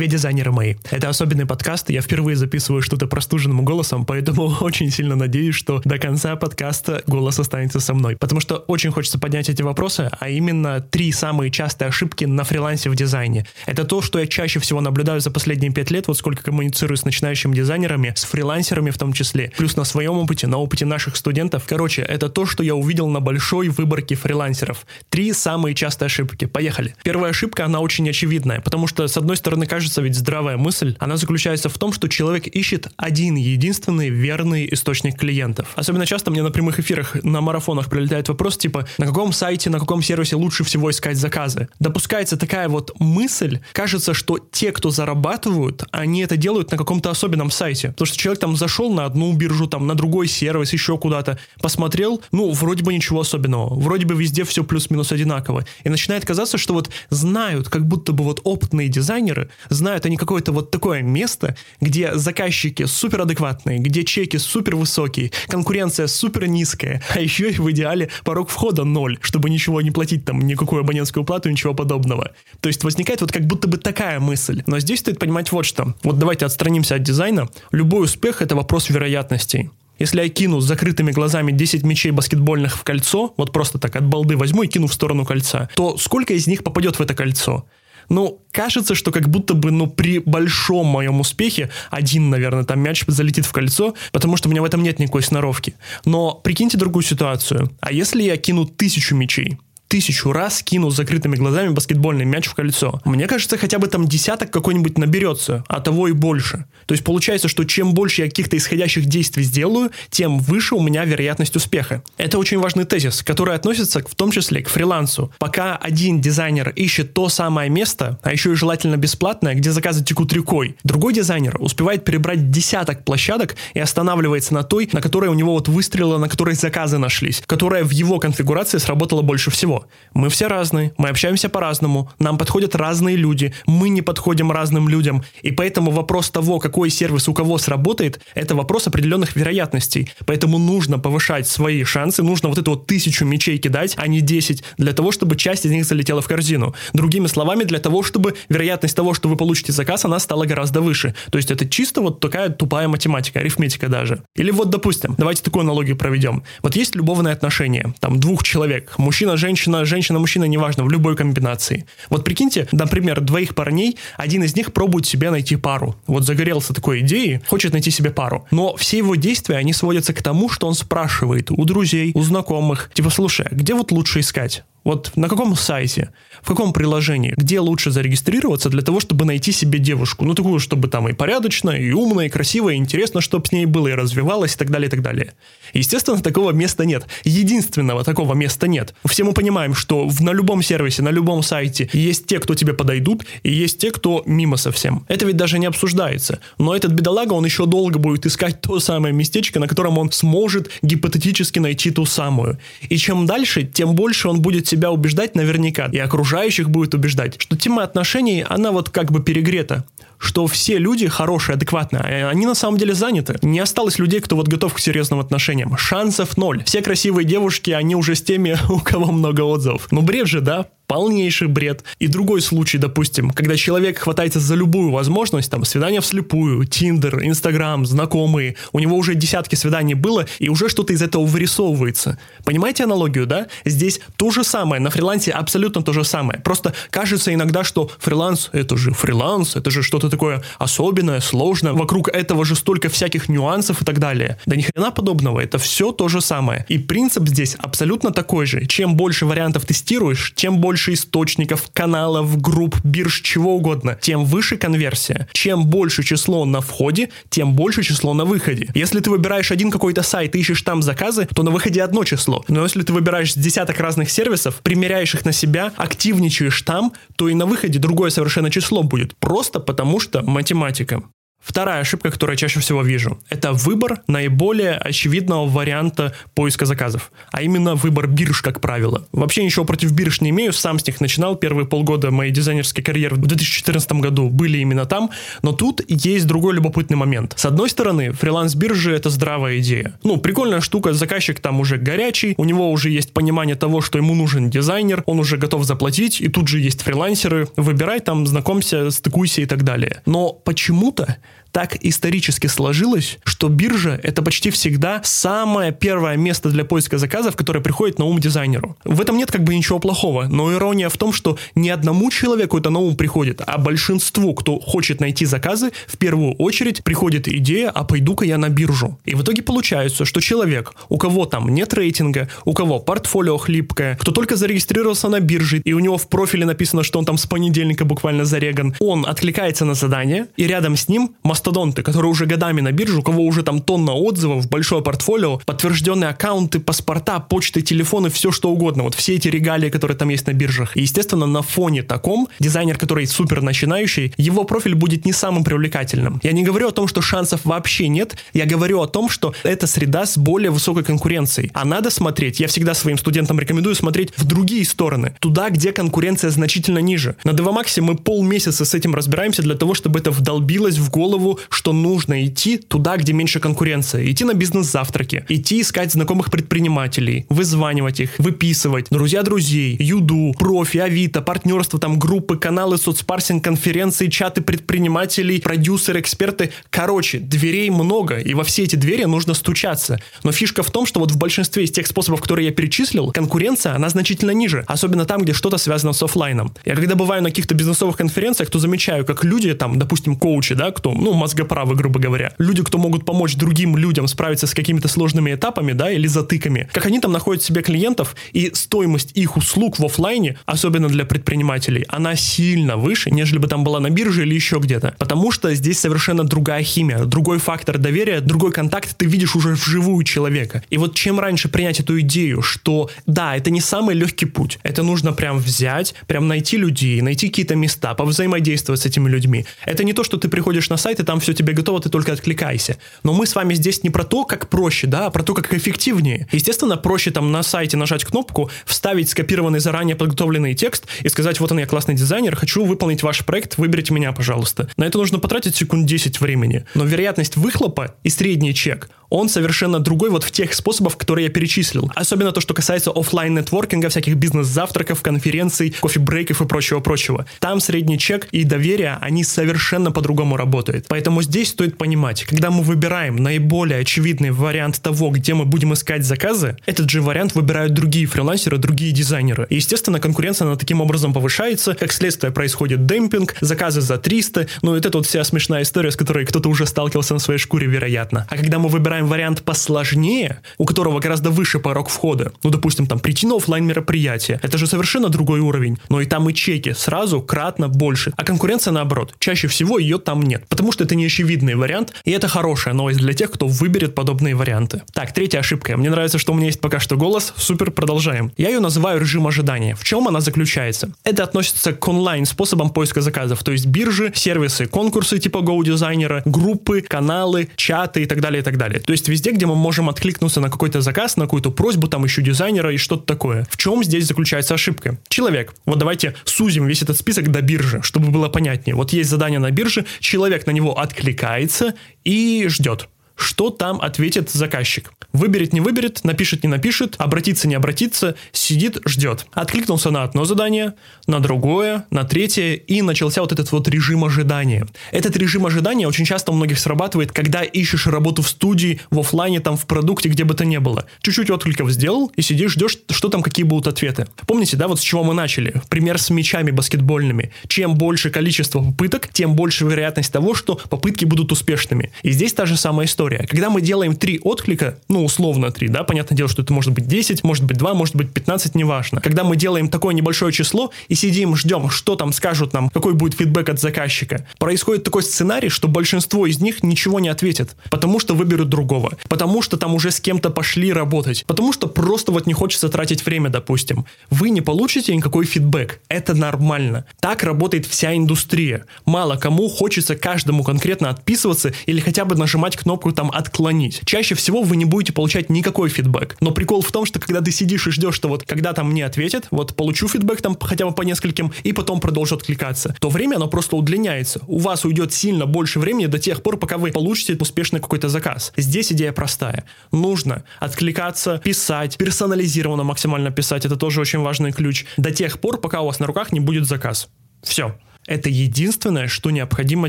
Привет, дизайнеры мои. Это особенный подкаст, я впервые записываю что-то простуженным голосом, поэтому очень сильно надеюсь, что до конца подкаста голос останется со мной. Потому что очень хочется поднять эти вопросы, а именно три самые частые ошибки на фрилансе в дизайне. Это то, что я чаще всего наблюдаю за последние пять лет, вот сколько коммуницирую с начинающими дизайнерами, с фрилансерами в том числе, плюс на своем опыте, на опыте наших студентов. Короче, это то, что я увидел на большой выборке фрилансеров. Три самые частые ошибки. Поехали. Первая ошибка, она очень очевидная, потому что, с одной стороны, кажется ведь здравая мысль, она заключается в том, что человек ищет один единственный верный источник клиентов. Особенно часто мне на прямых эфирах, на марафонах прилетает вопрос типа, на каком сайте, на каком сервисе лучше всего искать заказы. Допускается такая вот мысль, кажется, что те, кто зарабатывают, они это делают на каком-то особенном сайте. Потому что человек там зашел на одну биржу, там на другой сервис, еще куда-то, посмотрел, ну, вроде бы ничего особенного, вроде бы везде все плюс-минус одинаково. И начинает казаться, что вот знают, как будто бы вот опытные дизайнеры, знают они какое-то вот такое место, где заказчики супер адекватные, где чеки супер высокие, конкуренция супер низкая, а еще и в идеале порог входа ноль, чтобы ничего не платить там, никакую абонентскую плату, ничего подобного. То есть возникает вот как будто бы такая мысль. Но здесь стоит понимать вот что. Вот давайте отстранимся от дизайна. Любой успех — это вопрос вероятностей. Если я кину с закрытыми глазами 10 мячей баскетбольных в кольцо, вот просто так от балды возьму и кину в сторону кольца, то сколько из них попадет в это кольцо? Ну, кажется, что как будто бы, ну, при большом моем успехе один, наверное, там мяч залетит в кольцо, потому что у меня в этом нет никакой сноровки. Но прикиньте другую ситуацию. А если я кину тысячу мячей? Тысячу раз кину с закрытыми глазами баскетбольный мяч в кольцо. Мне кажется, хотя бы там десяток какой-нибудь наберется, а того и больше. То есть получается, что чем больше я каких-то исходящих действий сделаю, тем выше у меня вероятность успеха. Это очень важный тезис, который относится в том числе к фрилансу. Пока один дизайнер ищет то самое место, а еще и желательно бесплатное, где заказы текут рекой, другой дизайнер успевает перебрать десяток площадок и останавливается на той, на которой у него вот выстрелило, на которой заказы нашлись, которая в его конфигурации сработала больше всего. Мы все разные, мы общаемся по-разному, нам подходят разные люди, мы не подходим разным людям. И поэтому вопрос того, какой сервис у кого сработает, это вопрос определенных вероятностей. Поэтому нужно повышать свои шансы, нужно вот эту вот тысячу мечей кидать, а не 10, для того, чтобы часть из них залетела в корзину. Другими словами, для того, чтобы вероятность того, что вы получите заказ, она стала гораздо выше. То есть это чисто вот такая тупая математика, арифметика даже. Или вот, допустим, давайте такую аналогию проведем. Вот есть любовные отношения, там двух человек, мужчина, женщина, женщина, женщина-мужчина, неважно, в любой комбинации. Вот прикиньте, например, двоих парней, один из них пробует себе найти пару. Вот загорелся такой идеей, хочет найти себе пару. Но все его действия, они сводятся к тому, что он спрашивает у друзей, у знакомых, типа, слушай, а где вот лучше искать? Вот на каком сайте, в каком приложении, где лучше зарегистрироваться для того, чтобы найти себе девушку? Ну, такую, чтобы там и порядочная, и умная, и красивая, и интересно, чтобы с ней было, и развивалась, и так далее, и так далее. Естественно, такого места нет. Единственного такого места нет. Все мы понимаем, что в, на любом сервисе, на любом сайте есть те, кто тебе подойдут, и есть те, кто мимо совсем. Это ведь даже не обсуждается. Но этот бедолага, он еще долго будет искать то самое местечко, на котором он сможет гипотетически найти ту самую. И чем дальше, тем больше он будет себя убеждать наверняка, и окружающих будет убеждать, что тема отношений, она вот как бы перегрета что все люди хорошие, адекватные, а они на самом деле заняты. Не осталось людей, кто вот готов к серьезным отношениям. Шансов ноль. Все красивые девушки, они уже с теми, у кого много отзывов. Ну бред же, да? Полнейший бред. И другой случай, допустим, когда человек хватается за любую возможность, там, свидание вслепую, Тиндер, Инстаграм, знакомые, у него уже десятки свиданий было, и уже что-то из этого вырисовывается. Понимаете аналогию, да? Здесь то же самое, на фрилансе абсолютно то же самое. Просто кажется иногда, что фриланс — это же фриланс, это же что-то такое особенное, сложное, вокруг этого же столько всяких нюансов и так далее. Да ни хрена подобного, это все то же самое. И принцип здесь абсолютно такой же. Чем больше вариантов тестируешь, тем больше больше источников, каналов, групп, бирж, чего угодно, тем выше конверсия. Чем больше число на входе, тем больше число на выходе. Если ты выбираешь один какой-то сайт и ищешь там заказы, то на выходе одно число. Но если ты выбираешь десяток разных сервисов, примеряешь их на себя, активничаешь там, то и на выходе другое совершенно число будет. Просто потому что математика. Вторая ошибка, которую я чаще всего вижу, это выбор наиболее очевидного варианта поиска заказов, а именно выбор бирж, как правило. Вообще ничего против бирж не имею, сам с них начинал, первые полгода моей дизайнерской карьеры в 2014 году были именно там, но тут есть другой любопытный момент. С одной стороны, фриланс-биржи — это здравая идея. Ну, прикольная штука, заказчик там уже горячий, у него уже есть понимание того, что ему нужен дизайнер, он уже готов заплатить, и тут же есть фрилансеры, выбирай там, знакомься, стыкуйся и так далее. Но почему-то так исторически сложилось, что биржа — это почти всегда самое первое место для поиска заказов, которое приходит на ум дизайнеру. В этом нет как бы ничего плохого, но ирония в том, что не одному человеку это на ум приходит, а большинству, кто хочет найти заказы, в первую очередь приходит идея, а пойду-ка я на биржу. И в итоге получается, что человек, у кого там нет рейтинга, у кого портфолио хлипкое, кто только зарегистрировался на бирже, и у него в профиле написано, что он там с понедельника буквально зареган, он откликается на задание, и рядом с ним мастодонты, которые уже годами на бирже, у кого уже там тонна отзывов, большое портфолио, подтвержденные аккаунты, паспорта, почты, телефоны, все что угодно. Вот все эти регалии, которые там есть на биржах. И, естественно, на фоне таком дизайнер, который супер начинающий, его профиль будет не самым привлекательным. Я не говорю о том, что шансов вообще нет, я говорю о том, что это среда с более высокой конкуренцией. А надо смотреть, я всегда своим студентам рекомендую смотреть в другие стороны, туда, где конкуренция значительно ниже. На Девамаксе мы полмесяца с этим разбираемся для того, чтобы это вдолбилось в голову что нужно идти туда, где меньше конкуренция. Идти на бизнес-завтраки, идти искать знакомых предпринимателей, вызванивать их, выписывать, друзья друзей, Юду, профи, Авито, партнерство, там группы, каналы, соцпарсинг, конференции, чаты предпринимателей, продюсеры, эксперты. Короче, дверей много, и во все эти двери нужно стучаться. Но фишка в том, что вот в большинстве из тех способов, которые я перечислил, конкуренция, она значительно ниже, особенно там, где что-то связано с офлайном. Я когда бываю на каких-то бизнесовых конференциях, то замечаю, как люди там, допустим, коучи, да, кто, ну, мозгоправы, грубо говоря. Люди, кто могут помочь другим людям справиться с какими-то сложными этапами, да, или затыками. Как они там находят себе клиентов, и стоимость их услуг в офлайне, особенно для предпринимателей, она сильно выше, нежели бы там была на бирже или еще где-то. Потому что здесь совершенно другая химия, другой фактор доверия, другой контакт, ты видишь уже вживую человека. И вот чем раньше принять эту идею, что да, это не самый легкий путь, это нужно прям взять, прям найти людей, найти какие-то места, повзаимодействовать с этими людьми. Это не то, что ты приходишь на сайт и там все тебе готово, ты только откликайся. Но мы с вами здесь не про то, как проще, да, а про то, как эффективнее. Естественно, проще там на сайте нажать кнопку, вставить скопированный заранее подготовленный текст и сказать, вот он я классный дизайнер, хочу выполнить ваш проект, выберите меня, пожалуйста. На это нужно потратить секунд 10 времени. Но вероятность выхлопа и средний чек, он совершенно другой вот в тех способах, которые я перечислил. Особенно то, что касается офлайн нетворкинга, всяких бизнес-завтраков, конференций, кофе-брейков и прочего-прочего. Там средний чек и доверие, они совершенно по-другому работают. Поэтому здесь стоит понимать, когда мы выбираем наиболее очевидный вариант того, где мы будем искать заказы, этот же вариант выбирают другие фрилансеры, другие дизайнеры. И, естественно, конкуренция она таким образом повышается, как следствие происходит демпинг, заказы за 300, ну это вот вся смешная история, с которой кто-то уже сталкивался на своей шкуре, вероятно. А когда мы выбираем выбираем вариант посложнее, у которого гораздо выше порог входа, ну, допустим, там, прийти на офлайн мероприятие, это же совершенно другой уровень, но и там и чеки сразу кратно больше, а конкуренция наоборот, чаще всего ее там нет, потому что это не очевидный вариант, и это хорошая новость для тех, кто выберет подобные варианты. Так, третья ошибка. Мне нравится, что у меня есть пока что голос, супер, продолжаем. Я ее называю режим ожидания. В чем она заключается? Это относится к онлайн способам поиска заказов, то есть биржи, сервисы, конкурсы типа Go дизайнера, группы, каналы, чаты и так далее, и так далее. То есть везде, где мы можем откликнуться на какой-то заказ, на какую-то просьбу, там еще дизайнера и что-то такое. В чем здесь заключается ошибка? Человек. Вот давайте сузим весь этот список до биржи, чтобы было понятнее. Вот есть задание на бирже, человек на него откликается и ждет что там ответит заказчик. Выберет, не выберет, напишет, не напишет, обратиться, не обратиться, сидит, ждет. Откликнулся на одно задание, на другое, на третье, и начался вот этот вот режим ожидания. Этот режим ожидания очень часто у многих срабатывает, когда ищешь работу в студии, в офлайне, там, в продукте, где бы то ни было. Чуть-чуть откликов сделал, и сидишь, ждешь, что там, какие будут ответы. Помните, да, вот с чего мы начали? Пример с мячами баскетбольными. Чем больше количество попыток, тем больше вероятность того, что попытки будут успешными. И здесь та же самая история история. Когда мы делаем три отклика, ну, условно три, да, понятное дело, что это может быть 10, может быть 2, может быть 15, неважно. Когда мы делаем такое небольшое число и сидим, ждем, что там скажут нам, какой будет фидбэк от заказчика, происходит такой сценарий, что большинство из них ничего не ответит, потому что выберут другого, потому что там уже с кем-то пошли работать, потому что просто вот не хочется тратить время, допустим. Вы не получите никакой фидбэк. Это нормально. Так работает вся индустрия. Мало кому хочется каждому конкретно отписываться или хотя бы нажимать кнопку там «отклонить». Чаще всего вы не будете получать никакой фидбэк. Но прикол в том, что когда ты сидишь и ждешь, что вот когда там мне ответят, вот получу фидбэк там хотя бы по нескольким, и потом продолжу откликаться, то время оно просто удлиняется. У вас уйдет сильно больше времени до тех пор, пока вы получите успешный какой-то заказ. Здесь идея простая. Нужно откликаться, писать, персонализированно максимально писать. Это тоже очень важный ключ. До тех пор, пока у вас на руках не будет заказ. Все. Это единственное, что необходимо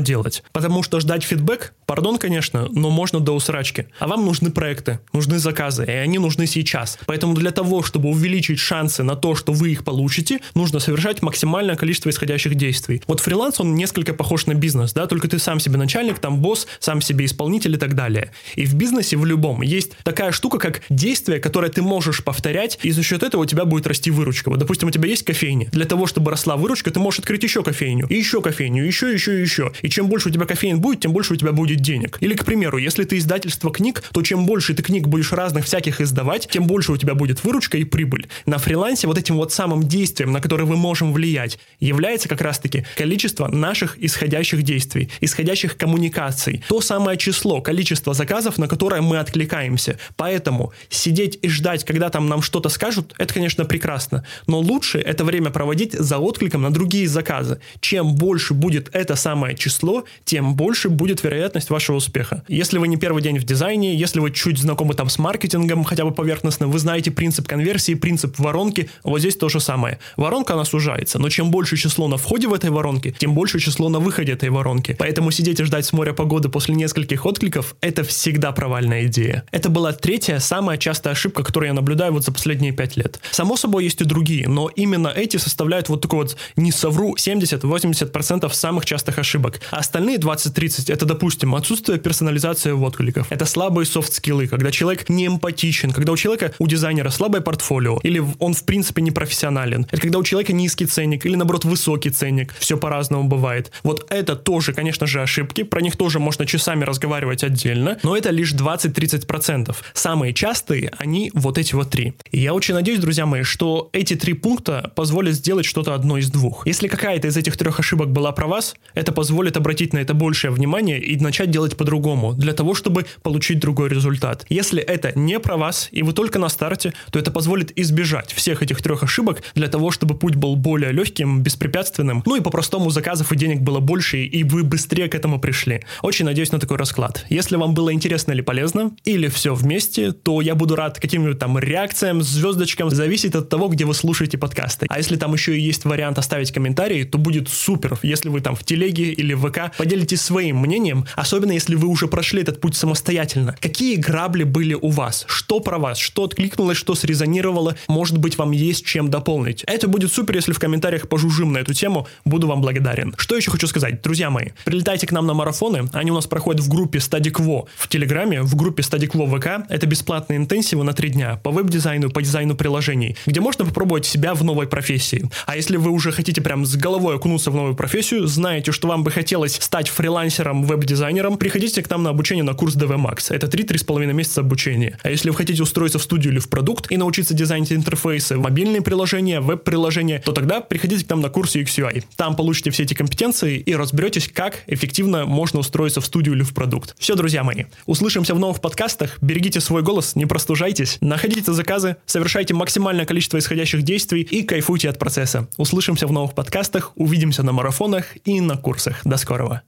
делать. Потому что ждать фидбэк, пардон, конечно, но можно до усрачки. А вам нужны проекты, нужны заказы, и они нужны сейчас. Поэтому для того, чтобы увеличить шансы на то, что вы их получите, нужно совершать максимальное количество исходящих действий. Вот фриланс, он несколько похож на бизнес, да, только ты сам себе начальник, там босс, сам себе исполнитель и так далее. И в бизнесе, в любом, есть такая штука, как действие, которое ты можешь повторять, и за счет этого у тебя будет расти выручка. Вот, допустим, у тебя есть кофейня. Для того, чтобы росла выручка, ты можешь открыть еще кофейню и еще кофейню, еще, еще, еще. И чем больше у тебя кофеин будет, тем больше у тебя будет денег. Или, к примеру, если ты издательство книг, то чем больше ты книг будешь разных всяких издавать, тем больше у тебя будет выручка и прибыль. На фрилансе вот этим вот самым действием, на которое мы можем влиять, является как раз-таки количество наших исходящих действий, исходящих коммуникаций. То самое число, количество заказов, на которое мы откликаемся. Поэтому сидеть и ждать, когда там нам что-то скажут, это, конечно, прекрасно. Но лучше это время проводить за откликом на другие заказы, чем больше будет это самое число, тем больше будет вероятность вашего успеха. Если вы не первый день в дизайне, если вы чуть знакомы там с маркетингом, хотя бы поверхностно, вы знаете принцип конверсии, принцип воронки, вот здесь то же самое. Воронка, она сужается, но чем больше число на входе в этой воронке, тем больше число на выходе этой воронки. Поэтому сидеть и ждать с моря погоды после нескольких откликов – это всегда провальная идея. Это была третья, самая частая ошибка, которую я наблюдаю вот за последние пять лет. Само собой, есть и другие, но именно эти составляют вот такой вот, не совру, 70-80 80% самых частых ошибок. А остальные 20-30 это, допустим, отсутствие персонализации в откликов. Это слабые софт-скиллы, когда человек не эмпатичен, когда у человека, у дизайнера слабое портфолио, или он в принципе не профессионален. Это когда у человека низкий ценник, или наоборот высокий ценник. Все по-разному бывает. Вот это тоже, конечно же, ошибки. Про них тоже можно часами разговаривать отдельно, но это лишь 20-30%. Самые частые, они вот эти вот три. И я очень надеюсь, друзья мои, что эти три пункта позволят сделать что-то одно из двух. Если какая-то из этих трех ошибок была про вас, это позволит обратить на это большее внимание и начать делать по-другому, для того, чтобы получить другой результат. Если это не про вас, и вы только на старте, то это позволит избежать всех этих трех ошибок для того, чтобы путь был более легким, беспрепятственным, ну и по-простому заказов и денег было больше, и вы быстрее к этому пришли. Очень надеюсь на такой расклад. Если вам было интересно или полезно, или все вместе, то я буду рад каким-нибудь там реакциям, звездочкам, зависит от того, где вы слушаете подкасты. А если там еще и есть вариант оставить комментарий, то будет супер если вы там в телеге или в ВК поделитесь своим мнением, особенно если вы уже прошли этот путь самостоятельно. Какие грабли были у вас? Что про вас? Что откликнулось, что срезонировало? Может быть, вам есть чем дополнить? Это будет супер, если в комментариях пожужжим на эту тему. Буду вам благодарен. Что еще хочу сказать? Друзья мои, прилетайте к нам на марафоны. Они у нас проходят в группе Стадикво в Телеграме, в группе Стадикво ВК. Это бесплатные интенсивы на три дня по веб-дизайну, по дизайну приложений, где можно попробовать себя в новой профессии. А если вы уже хотите прям с головой окунуться в новую профессию, знаете, что вам бы хотелось стать фрилансером, веб-дизайнером, приходите к нам на обучение на курс DV Max. Это 3-3,5 месяца обучения. А если вы хотите устроиться в студию или в продукт и научиться дизайнить интерфейсы, мобильные приложения, веб-приложения, то тогда приходите к нам на курс UX UI. Там получите все эти компетенции и разберетесь, как эффективно можно устроиться в студию или в продукт. Все, друзья мои, услышимся в новых подкастах. Берегите свой голос, не простужайтесь, находите заказы, совершайте максимальное количество исходящих действий и кайфуйте от процесса. Услышимся в новых подкастах, увидимся на марафонах и на курсах. До скорого!